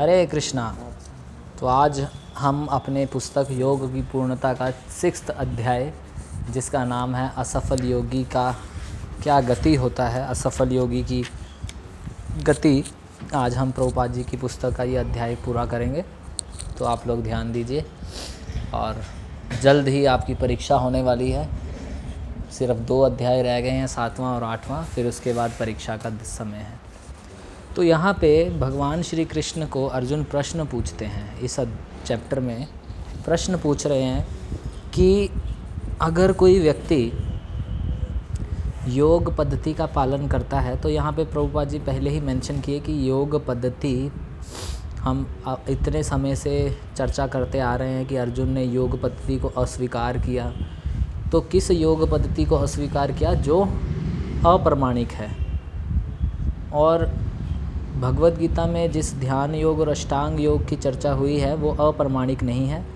हरे कृष्णा। तो आज हम अपने पुस्तक योग की पूर्णता का सिक्स अध्याय, जिसका नाम है असफल योगी का क्या गति होता है, असफल योगी की गति, आज हम प्रभुपाद जी की पुस्तक का ये अध्याय पूरा करेंगे। तो आप लोग ध्यान दीजिए। और जल्द ही आपकी परीक्षा होने वाली है। सिर्फ़ दो अध्याय रह गए हैं, सातवां और आठवां, फिर उसके बाद परीक्षा का समय है। तो यहाँ पे भगवान श्री कृष्ण को अर्जुन प्रश्न पूछते हैं इस चैप्टर में। प्रश्न पूछ रहे हैं कि अगर कोई व्यक्ति योग पद्धति का पालन करता है तो यहाँ पे प्रभुपा जी पहले ही मेंशन किए कि योग पद्धति हम इतने समय से चर्चा करते आ रहे हैं कि अर्जुन ने योग पद्धति को अस्वीकार किया। तो किस योग पद्धति को अस्वीकार किया? जो अप्रमाणिक है। और भगवत गीता में जिस ध्यान योग और अष्टांग योग की चर्चा हुई है, वो अप्रमाणिक नहीं है।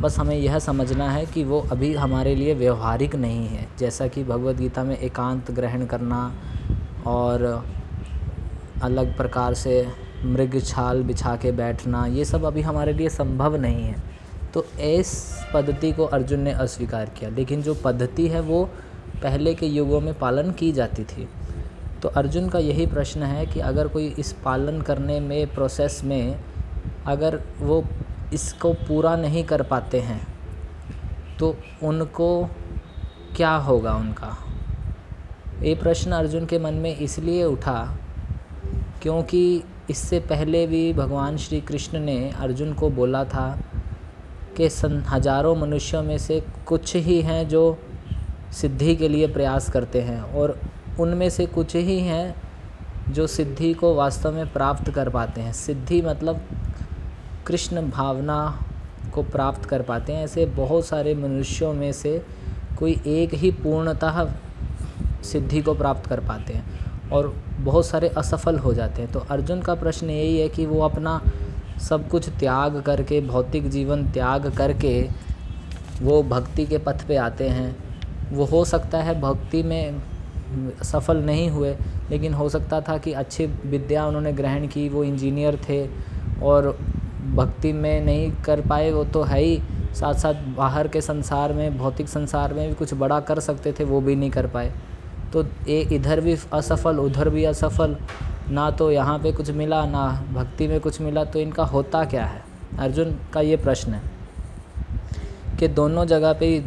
बस हमें यह समझना है कि वो अभी हमारे लिए व्यवहारिक नहीं है। जैसा कि भगवत गीता में एकांत ग्रहण करना और अलग प्रकार से मृग छाल बिछा के बैठना, ये सब अभी हमारे लिए संभव नहीं है। तो इस पद्धति को अर्जुन ने अस्वीकार किया। लेकिन जो पद्धति है, वो पहले के युगों में पालन की जाती थी। तो अर्जुन का यही प्रश्न है कि अगर कोई इस पालन करने में प्रोसेस में, अगर वो इसको पूरा नहीं कर पाते हैं तो उनको क्या होगा उनका? ये प्रश्न अर्जुन के मन में इसलिए उठा क्योंकि इससे पहले भी भगवान श्री कृष्ण ने अर्जुन को बोला था कि सन, हज़ारों मनुष्यों में से कुछ ही हैं जो सिद्धि के लिए प्रयास करते हैं और उनमें से कुछ ही हैं जो सिद्धि को वास्तव में प्राप्त कर पाते हैं। सिद्धि मतलब कृष्ण भावना को प्राप्त कर पाते हैं। ऐसे बहुत सारे मनुष्यों में से कोई एक ही पूर्णतः सिद्धि को प्राप्त कर पाते हैं और बहुत सारे असफल हो जाते हैं। तो अर्जुन का प्रश्न यही है कि वो अपना सब कुछ त्याग करके, भौतिक जीवन त्याग करके वो भक्ति के पथ पे आते हैं। वो हो सकता है भक्ति में सफल नहीं हुए, लेकिन हो सकता था कि अच्छी विद्या उन्होंने ग्रहण की, वो इंजीनियर थे और भक्ति में नहीं कर पाए, वो तो है ही। साथ साथ बाहर के संसार में, भौतिक संसार में भी कुछ बड़ा कर सकते थे, वो भी नहीं कर पाए। तो ए, इधर भी असफल, उधर भी असफल, ना तो यहाँ पे कुछ मिला, ना भक्ति में कुछ मिला तो इनका होता क्या है? अर्जुन का ये प्रश्न है कि दोनों जगह पे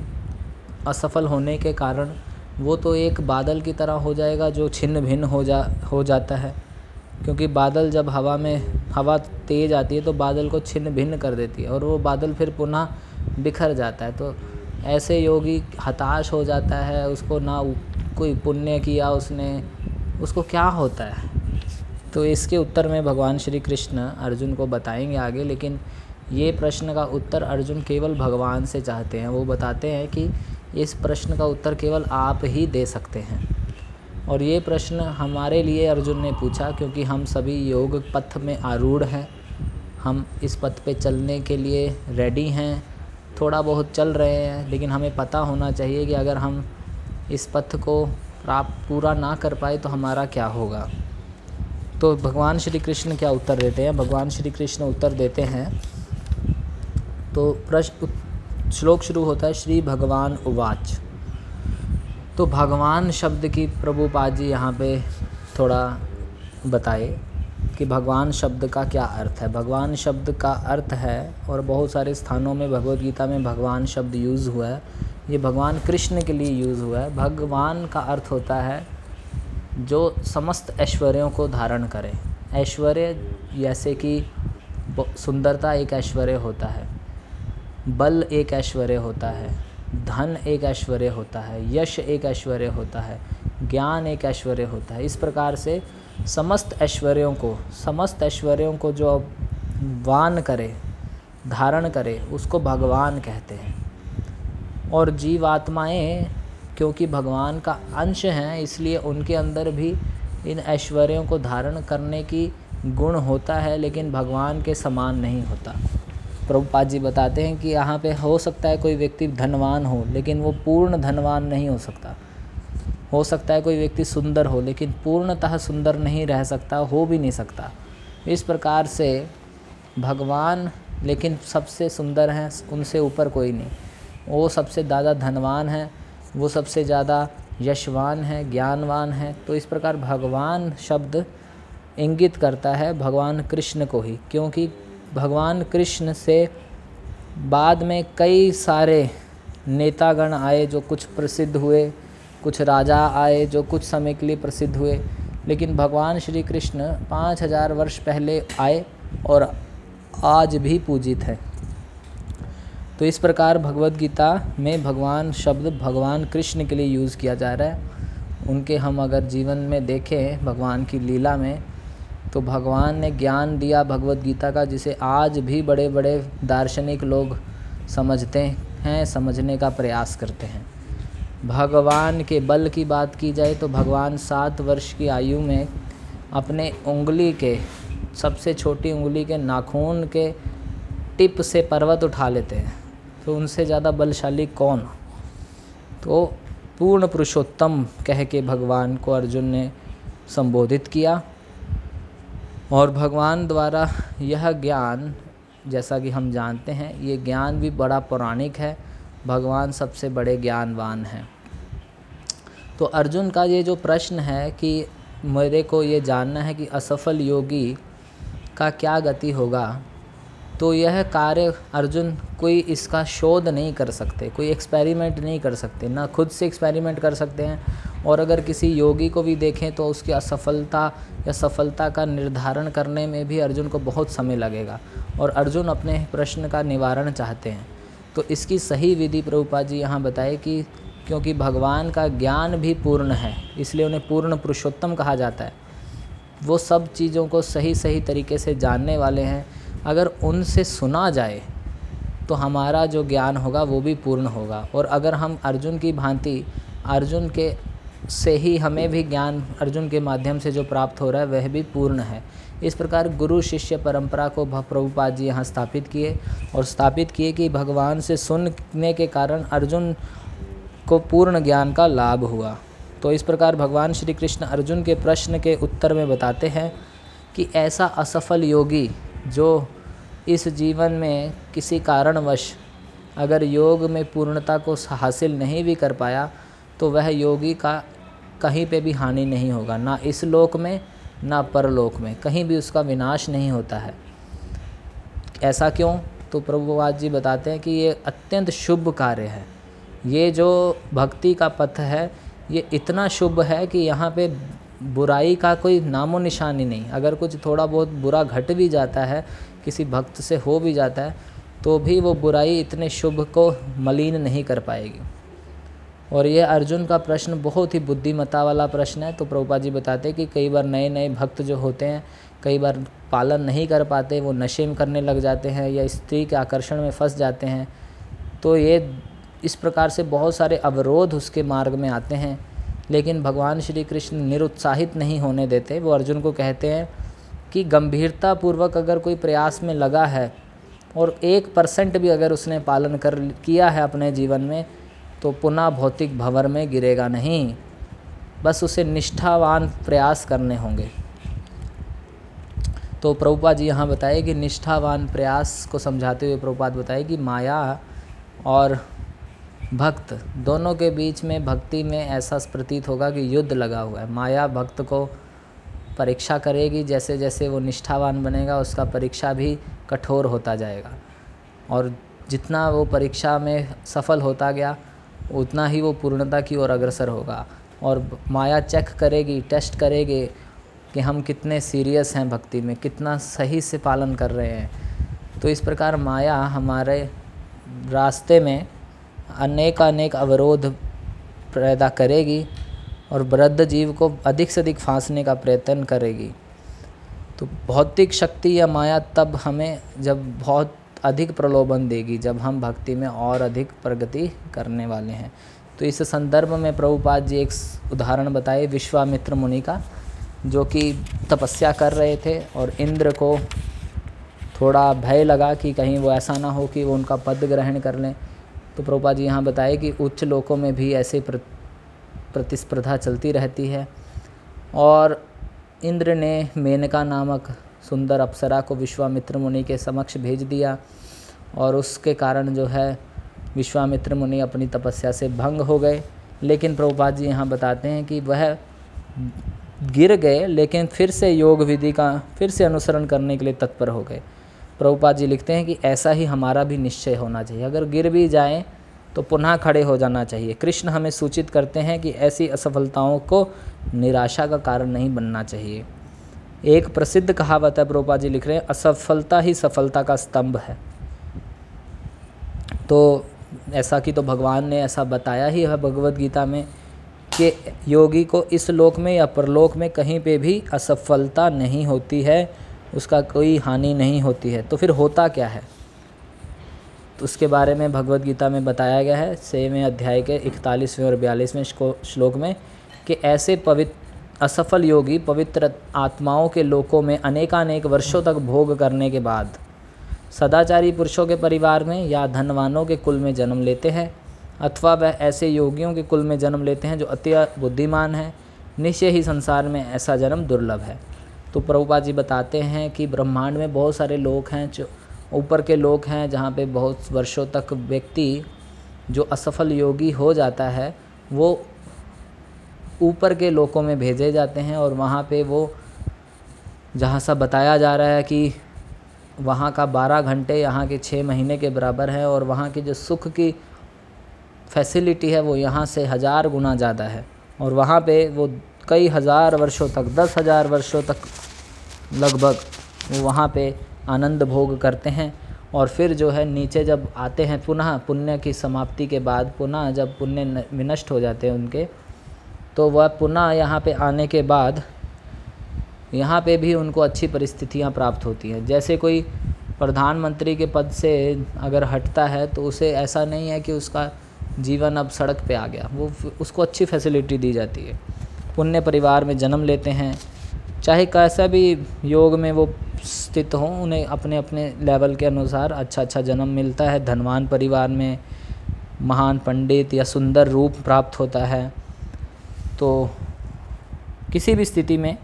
असफल होने के कारण वो तो एक बादल की तरह हो जाएगा जो छिन्न भिन्न हो जा, हो जाता है। क्योंकि बादल जब हवा में, हवा तेज़ आती है तो बादल को छिन्न भिन्न कर देती है और वो बादल फिर पुनः बिखर जाता है। तो ऐसे योगी हताश हो जाता है, उसको ना कोई पुण्य किया उसने, उसको क्या होता है? तो इसके उत्तर में भगवान श्री कृष्ण अर्जुन को बताएँगे आगे, लेकिन ये प्रश्न का उत्तर अर्जुन केवल भगवान से चाहते हैं। वो बताते हैं कि इस प्रश्न का उत्तर केवल आप ही दे सकते हैं। और ये प्रश्न हमारे लिए अर्जुन ने पूछा, क्योंकि हम सभी योग पथ में आरूढ़ हैं। हम इस पथ पे चलने के लिए रेडी हैं। थोड़ा बहुत चल रहे हैं, लेकिन हमें पता होना चाहिए कि अगर हम इस पथ को प्राप्त पूरा ना कर पाए तो हमारा क्या होगा। तो भगवान श्री कृष्ण क्या उत्तर देते हैं? भगवान श्री कृष्ण उत्तर देते हैं। तो प्रश्न श्लोक शुरू होता है, श्री भगवान उवाच। तो भगवान शब्द की प्रभुपाद जी यहाँ पे थोड़ा बताए कि भगवान शब्द का क्या अर्थ है। भगवान शब्द का अर्थ है और बहुत सारे स्थानों में भगवत गीता में भगवान शब्द यूज़ हुआ है। ये भगवान कृष्ण के लिए यूज़ हुआ है। भगवान का अर्थ होता है जो समस्त ऐश्वर्यों को धारण करें। ऐश्वर्य जैसे कि सुंदरता एक ऐश्वर्य होता है। बल एक ऐश्वर्य होता है, धन एक ऐश्वर्य होता है, यश एक ऐश्वर्य होता है, ज्ञान एक ऐश्वर्य होता है। इस प्रकार से समस्त ऐश्वर्यों को, समस्त ऐश्वर्यों को जो वान करे, धारण करे, उसको भगवान कहते हैं। और जीवात्माएँ, क्योंकि भगवान का अंश हैं, इसलिए उनके अंदर भी इन ऐश्वर्यों को धारण करने की गुण होता है, लेकिन भगवान के समान नहीं होता। प्रभुपाद जी बताते हैं कि यहाँ पे हो सकता है कोई व्यक्ति धनवान हो, लेकिन वो पूर्ण धनवान नहीं हो सकता। हो सकता है कोई व्यक्ति सुंदर हो, लेकिन पूर्णतः सुंदर नहीं रह सकता, हो भी नहीं सकता। इस प्रकार से भगवान, लेकिन सबसे सुंदर हैं, उनसे ऊपर कोई नहीं। वो सबसे ज़्यादा धनवान है, वो सबसे ज़्यादा यशवान है, ज्ञानवान है। तो इस प्रकार भगवान शब्द इंगित करता है भगवान कृष्ण को ही, क्योंकि भगवान कृष्ण से बाद में कई सारे नेतागण आए जो कुछ प्रसिद्ध हुए, कुछ राजा आए जो कुछ समय के लिए प्रसिद्ध हुए। लेकिन भगवान श्री कृष्ण पाँच हज़ार वर्ष पहले आए और आज भी पूजित है। तो इस प्रकार भगवत गीता में भगवान शब्द भगवान कृष्ण के लिए यूज़ किया जा रहा है। उनके हम अगर जीवन में देखें भगवान की लीला में तो भगवान ने ज्ञान दिया भगवत गीता का, जिसे आज भी बड़े बड़े दार्शनिक लोग समझते हैं, समझने का प्रयास करते हैं। भगवान के बल की बात की जाए तो भगवान सात वर्ष की आयु में अपने उंगली के, सबसे छोटी उंगली के नाखून के टिप से पर्वत उठा लेते हैं। तो उनसे ज़्यादा बलशाली कौन? तो पूर्ण पुरुषोत्तम कह के भगवान को अर्जुन ने संबोधित किया। और भगवान द्वारा यह ज्ञान, जैसा कि हम जानते हैं, ये ज्ञान भी बड़ा पौराणिक है। भगवान सबसे बड़े ज्ञानवान हैं। तो अर्जुन का ये जो प्रश्न है कि मेरे को ये जानना है कि असफल योगी का क्या गति होगा तो यह कार्य अर्जुन कोई इसका शोध नहीं कर सकते, कोई एक्सपेरिमेंट नहीं कर सकते, ना खुद से एक्सपेरिमेंट कर सकते हैं और अगर किसी योगी को भी देखें तो उसकी असफलता या सफलता का निर्धारण करने में भी अर्जुन को बहुत समय लगेगा और अर्जुन अपने प्रश्न का निवारण चाहते हैं। तो इसकी सही विधि प्रभुपा जी यहाँ बताए कि क्योंकि भगवान का ज्ञान भी पूर्ण है, इसलिए उन्हें पूर्ण पुरुषोत्तम कहा जाता है। वो सब चीज़ों को सही सही तरीके से जानने वाले हैं। अगर उनसे सुना जाए तो हमारा जो ज्ञान होगा वो भी पूर्ण होगा। और अगर हम अर्जुन की भांति, अर्जुन के से ही हमें भी ज्ञान अर्जुन के माध्यम से जो प्राप्त हो रहा है, वह भी पूर्ण है। इस प्रकार गुरु शिष्य परंपरा को प्रभुपाद जी यहाँ स्थापित किए और स्थापित किए कि भगवान से सुनने के कारण अर्जुन को पूर्ण ज्ञान का लाभ हुआ। तो इस प्रकार भगवान श्री कृष्ण अर्जुन के प्रश्न के उत्तर में बताते हैं कि ऐसा असफल योगी जो इस जीवन में किसी कारणवश अगर योग में पूर्णता को हासिल नहीं भी कर पाया तो वह योगी का कहीं पे भी हानि नहीं होगा, ना इस लोक में, ना परलोक में। कहीं भी उसका विनाश नहीं होता है। ऐसा क्यों? तो प्रभुवाद जी बताते हैं कि ये अत्यंत शुभ कार्य है। ये जो भक्ति का पथ है, ये इतना शुभ है कि यहाँ पे बुराई का कोई नामो निशान नहीं। अगर कुछ थोड़ा बहुत बुरा घट भी जाता है, किसी भक्त से हो भी जाता है तो भी वो बुराई इतने शुभ को मलिन नहीं कर पाएगी। और ये अर्जुन का प्रश्न बहुत ही बुद्धिमत्ता वाला प्रश्न है। तो प्रभुपा जी बताते हैं कि कई बार नए नए भक्त जो होते हैं, कई बार पालन नहीं कर पाते, वो नशे में करने लग जाते हैं या स्त्री के आकर्षण में फंस जाते हैं। तो ये इस प्रकार से बहुत सारे अवरोध उसके मार्ग में आते हैं। लेकिन भगवान श्री कृष्ण निरुत्साहित नहीं होने देते। वो अर्जुन को कहते हैं कि गंभीरतापूर्वक अगर कोई प्रयास में लगा है और एक परसेंट भी अगर उसने पालन कर किया है अपने जीवन में तो पुनः भौतिक भंवर में गिरेगा नहीं। बस उसे निष्ठावान प्रयास करने होंगे। तो प्रभुपाद जी यहाँ बताए कि निष्ठावान प्रयास को समझाते हुए प्रभुपाद बताए कि माया और भक्त दोनों के बीच में भक्ति में ऐसा प्रतीत होगा कि युद्ध लगा हुआ है। माया भक्त को परीक्षा करेगी जैसे जैसे वो निष्ठावान बनेगा, उसका परीक्षा भी कठोर होता जाएगा। और जितना वो परीक्षा में सफल होता गया उतना ही वो पूर्णता की ओर अग्रसर होगा। और माया चेक करेगी टेस्ट करेगी कि हम कितने सीरियस हैं भक्ति में, कितना सही से पालन कर रहे हैं। तो इस प्रकार माया हमारे रास्ते में अनेक अनेक अवरोध पैदा करेगी और वृद्ध जीव को अधिक से अधिक फांसने का प्रयत्न करेगी। तो भौतिक शक्ति या माया तब हमें जब बहुत अधिक प्रलोभन देगी जब हम भक्ति में और अधिक प्रगति करने वाले हैं। तो इस संदर्भ में प्रभुपाद जी एक उदाहरण बताए विश्वामित्र मुनि का, जो कि तपस्या कर रहे थे और इंद्र को थोड़ा भय लगा कि कहीं वो ऐसा ना हो कि वो उनका पद ग्रहण कर लें। तो प्रभुपा जी यहाँ बताए कि उच्च लोकों में भी ऐसे प्रतिस्पर्धा चलती रहती है। और इंद्र ने मेनका नामक सुंदर अप्सरा को विश्वामित्र मुनि के समक्ष भेज दिया और उसके कारण जो है विश्वामित्र मुनि अपनी तपस्या से भंग हो गए। लेकिन प्रभुपाद जी यहाँ बताते हैं कि वह गिर गए, लेकिन फिर से योग विधि का, फिर से अनुसरण करने के लिए तत्पर हो गए। प्रभुपाद जी लिखते हैं कि ऐसा ही हमारा भी निश्चय होना चाहिए। अगर गिर भी जाएँ तो पुनः खड़े हो जाना चाहिए। कृष्ण हमें सूचित करते हैं कि ऐसी असफलताओं को निराशा का कारण नहीं बनना चाहिए। एक प्रसिद्ध कहावत है प्रभुपा जी लिख रहे हैं, असफलता ही सफलता का स्तंभ है। तो ऐसा कि तो भगवान ने ऐसा बताया ही है भगवत गीता में कि योगी को इस लोक में या परलोक में कहीं पे भी असफलता नहीं होती है, उसका कोई हानि नहीं होती है। तो फिर होता क्या है? तो उसके बारे में भगवत गीता में बताया गया है सेवें अध्याय के इकतालीसवें और बयालीसवें श्लोक में कि ऐसे पवित्र असफल योगी पवित्र आत्माओं के लोकों में अनेकानेक वर्षों तक भोग करने के बाद सदाचारी पुरुषों के परिवार में या धनवानों के कुल में जन्म लेते हैं, अथवा वह ऐसे योगियों के कुल में जन्म लेते हैं जो अति बुद्धिमान हैं। निश्चय ही संसार में ऐसा जन्म दुर्लभ है। तो प्रभुपा जी बताते हैं कि ब्रह्मांड में बहुत सारे लोग हैं, जो ऊपर के लोग हैं, जहाँ पे बहुत वर्षों तक व्यक्ति जो असफल योगी हो जाता है, वो ऊपर के लोकों में भेजे जाते हैं और वहाँ पे वो, जहाँ सा बताया जा रहा है कि वहाँ का बारह घंटे यहाँ के छः महीने के बराबर है और वहाँ की जो सुख की फैसिलिटी है वो यहाँ से हज़ार गुना ज़्यादा है। और वहाँ पे वो कई हज़ार वर्षों तक, दस हज़ार वर्षों तक लगभग वो वहाँ पे आनंद भोग करते हैं और फिर जो है नीचे जब आते हैं पुनः, पुण्य की समाप्ति के बाद पुनः जब पुण्य विनष्ट हो जाते हैं उनके तो वह पुनः यहाँ पे आने के बाद यहाँ पे भी उनको अच्छी परिस्थितियाँ प्राप्त होती हैं। जैसे कोई प्रधानमंत्री के पद से अगर हटता है तो उसे ऐसा नहीं है कि उसका जीवन अब सड़क पे आ गया। वो उसको अच्छी फैसिलिटी दी जाती है। पुण्य परिवार में जन्म लेते हैं। चाहे कैसा भी योग में वो स्थित हों, उन्हें अपने अपने लेवल के अनुसार अच्छा अच्छा जन्म मिलता है। धनवान परिवार में महान पंडित या सुंदर रूप प्राप्त होता है। तो किसी भी स्थिति में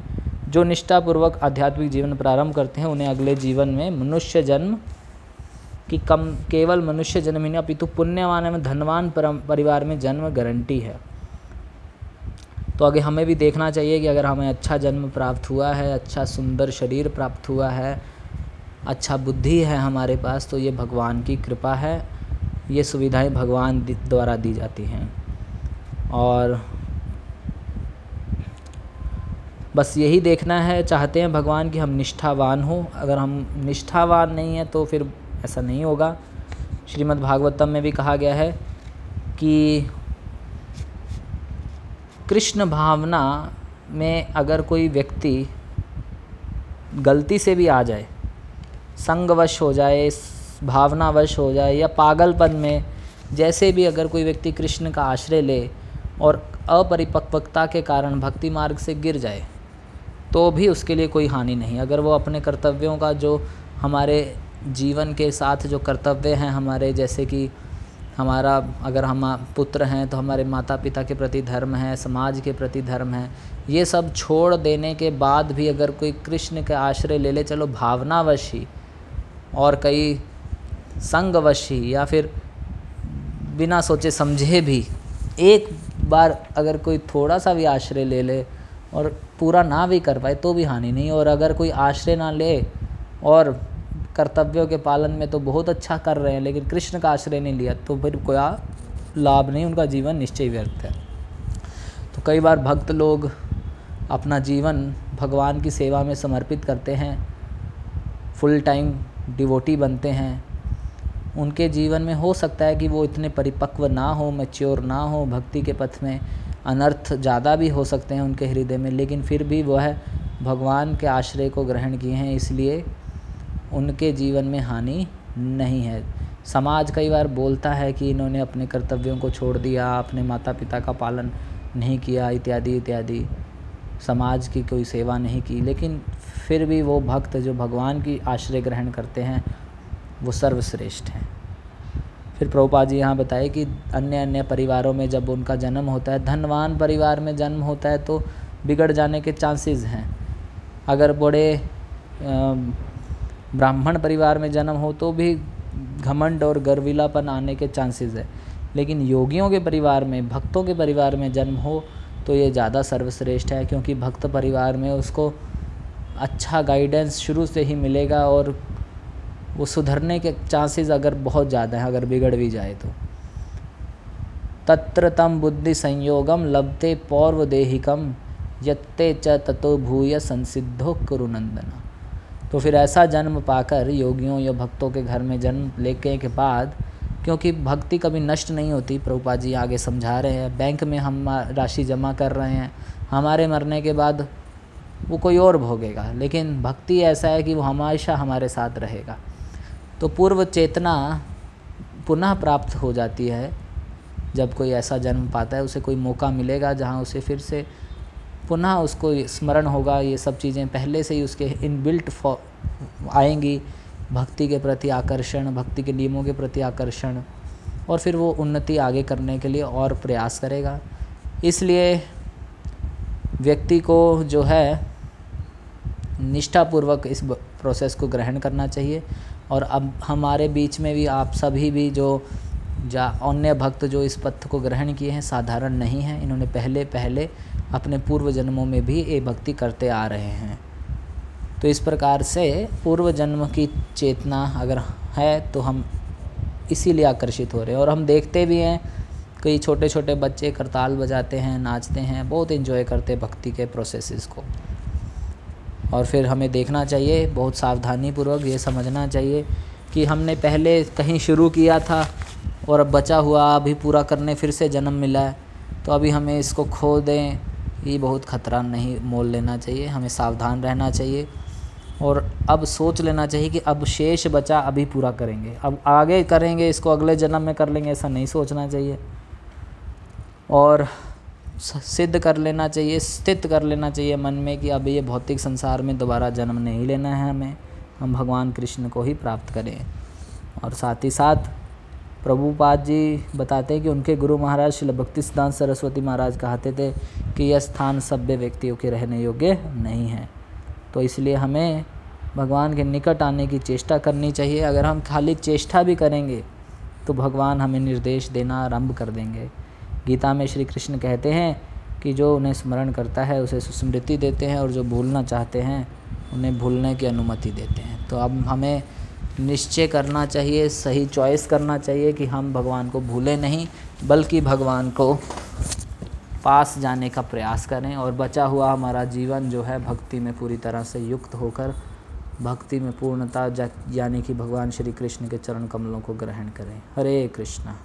जो निष्ठापूर्वक आध्यात्मिक जीवन प्रारंभ करते हैं, उन्हें अगले जीवन में मनुष्य जन्म की कम, केवल मनुष्य जन्म ही नहीं, अपितु पुण्यवान एवं धनवान परिवार में जन्म गारंटी है। तो आगे हमें भी देखना चाहिए कि अगर हमें अच्छा जन्म प्राप्त हुआ है अच्छा सुंदर शरीर प्राप्त हुआ है अच्छा बुद्धि है हमारे पास तो ये भगवान की कृपा है। ये सुविधाएँ भगवान द्वारा दी जाती हैं। और बस यही देखना है, चाहते हैं भगवान कि हम निष्ठावान हों। अगर हम निष्ठावान नहीं हैं तो फिर ऐसा नहीं होगा। श्रीमद् भागवतम में भी कहा गया है कि कृष्ण भावना में अगर कोई व्यक्ति गलती से भी आ जाए, संगवश हो जाए, भावनावश हो जाए या पागलपन में जैसे भी अगर कोई व्यक्ति कृष्ण का आश्रय ले और अपरिपक्वता के कारण भक्ति मार्ग से गिर जाए तो भी उसके लिए कोई हानि नहीं। अगर वो अपने कर्तव्यों का जो हमारे जीवन के साथ जो कर्तव्य हैं, हमारे जैसे कि हमारा, अगर हम पुत्र हैं तो हमारे माता पिता के प्रति धर्म है, समाज के प्रति धर्म है, ये सब छोड़ देने के बाद भी अगर कोई कृष्ण के आश्रय ले ले, चलो भावनावश ही और कई संगवश ही या फिर बिना सोचे समझे भी एक बार अगर कोई थोड़ा सा भी आश्रय ले ले और पूरा ना भी कर पाए तो भी हानि नहीं। और अगर कोई आश्रय ना ले और कर्तव्यों के पालन में तो बहुत अच्छा कर रहे हैं, लेकिन कृष्ण का आश्रय नहीं लिया तो फिर कोई लाभ नहीं, उनका जीवन निश्चय व्यर्थ है। तो कई बार भक्त लोग अपना जीवन भगवान की सेवा में समर्पित करते हैं फुल टाइम डिवोटी बनते हैं। उनके जीवन में हो सकता है कि वो इतने परिपक्व ना हो मैच्योर ना हो, भक्ति के पथ में अनर्थ ज़्यादा भी हो सकते हैं उनके हृदय में, लेकिन फिर भी वह भगवान के आश्रय को ग्रहण किए हैं, इसलिए उनके जीवन में हानि नहीं है। समाज कई बार बोलता है कि इन्होंने अपने कर्तव्यों को छोड़ दिया, अपने माता पिता का पालन नहीं किया, इत्यादि इत्यादि। समाज की कोई सेवा नहीं की, लेकिन फिर भी वो भक्त जो भगवान की आश्रय ग्रहण करते हैं, वो सर्वश्रेष्ठ हैं। फिर प्रभुपा जी यहाँ बताए कि अन्य अन्य परिवारों में जब उनका जन्म होता है, धनवान परिवार में जन्म होता है तो बिगड़ जाने के चांसेस हैं। अगर बड़े ब्राह्मण परिवार में जन्म हो तो भी घमंड और गर्विलापन आने के चांसेस है। लेकिन योगियों के परिवार में, भक्तों के परिवार में जन्म हो तो ये ज़्यादा सर्वश्रेष्ठ है, क्योंकि भक्त परिवार में उसको अच्छा गाइडेंस शुरू से ही मिलेगा और वो सुधरने के चांसेस अगर बहुत ज़्यादा हैं, अगर बिगड़ भी जाए तो। तत्र तम बुद्धि संयोगम लभते पौर्व देहिकम यत्ते च ततो भूय संसिद्धो कुरुनंदना तो फिर ऐसा जन्म पाकर योगियों या भक्तों के घर में जन्म लेके के बाद, क्योंकि भक्ति कभी नष्ट नहीं होती प्रभुपा जी आगे समझा रहे हैं, बैंक में हम राशि जमा कर रहे हैं, हमारे मरने के बाद वो कोई और भोगेगा, लेकिन भक्ति ऐसा है कि वो हमेशा हमारे साथ रहेगा। तो पूर्व चेतना पुनः प्राप्त हो जाती है। जब कोई ऐसा जन्म पाता है, उसे कोई मौका मिलेगा जहाँ उसे फिर से पुनः उसको स्मरण होगा। ये सब चीज़ें पहले से ही उसके इनबिल्ट आएँगी। भक्ति के प्रति आकर्षण, भक्ति के नियमों के प्रति आकर्षण, और फिर वो उन्नति आगे करने के लिए और प्रयास करेगा। इसलिए व्यक्ति को जो है, निष्ठापूर्वक इस प्रोसेस को ग्रहण करना चाहिए। और अब हमारे बीच में भी आप सभी भी जो जा, अन्य भक्त जो इस पथ को ग्रहण किए हैं, साधारण नहीं हैं। इन्होंने पहले पहले अपने पूर्व जन्मों में भी ये भक्ति करते आ रहे हैं। तो इस प्रकार से पूर्व जन्म की चेतना अगर है तो हम इसीलिए आकर्षित हो रहे हैं। और हम देखते भी हैं, कई छोटे छोटे बच्चे करताल बजाते हैं, नाचते हैं, बहुत इन्जॉय करते भक्ति के प्रोसेसेस को। और फिर हमें देखना चाहिए, बहुत सावधानी पूर्वक ये समझना चाहिए कि हमने पहले कहीं शुरू किया था और अब बचा हुआ, अभी पूरा करने फिर से जन्म मिला है तो अभी हमें इसको खो दें, ये बहुत ख़तरा नहीं मोल लेना चाहिए, हमें सावधान रहना चाहिए और अब सोच लेना चाहिए कि अब शेष बचा अभी पूरा करेंगे, अब आगे करेंगे, इसको अगले जन्म में कर लेंगे, ऐसा नहीं सोचना चाहिए और सिद्ध कर लेना चाहिए, स्थित कर लेना चाहिए मन में कि अब ये भौतिक संसार में दोबारा जन्म नहीं लेना है हमें। हम भगवान कृष्ण को ही प्राप्त करें। और साथ ही साथ प्रभुपाद जी बताते हैं कि उनके गुरु महाराज शिल भक्ति सिद्धांत सरस्वती महाराज कहते थे कि यह स्थान सभ्य व्यक्तियों के रहने योग्य नहीं है। तो इसलिए हमें भगवान के निकट आने की चेष्टा करनी चाहिए। अगर हम खाली चेष्टा भी करेंगे तो भगवान हमें निर्देश देना आरंभ कर देंगे। गीता में श्री कृष्ण कहते हैं कि जो उन्हें स्मरण करता है, उसे सुस्मृति देते हैं और जो भूलना चाहते हैं, उन्हें भूलने की अनुमति देते हैं। तो अब हमें निश्चय करना चाहिए, सही चॉइस करना चाहिए कि हम भगवान को भूलें नहीं, बल्कि भगवान को पास जाने का प्रयास करें और बचा हुआ हमारा जीवन जो है, भक्ति में पूरी तरह से युक्त होकर, भक्ति में पूर्णता यानी कि भगवान श्री कृष्ण के चरण कमलों को ग्रहण करें। हरे कृष्णा।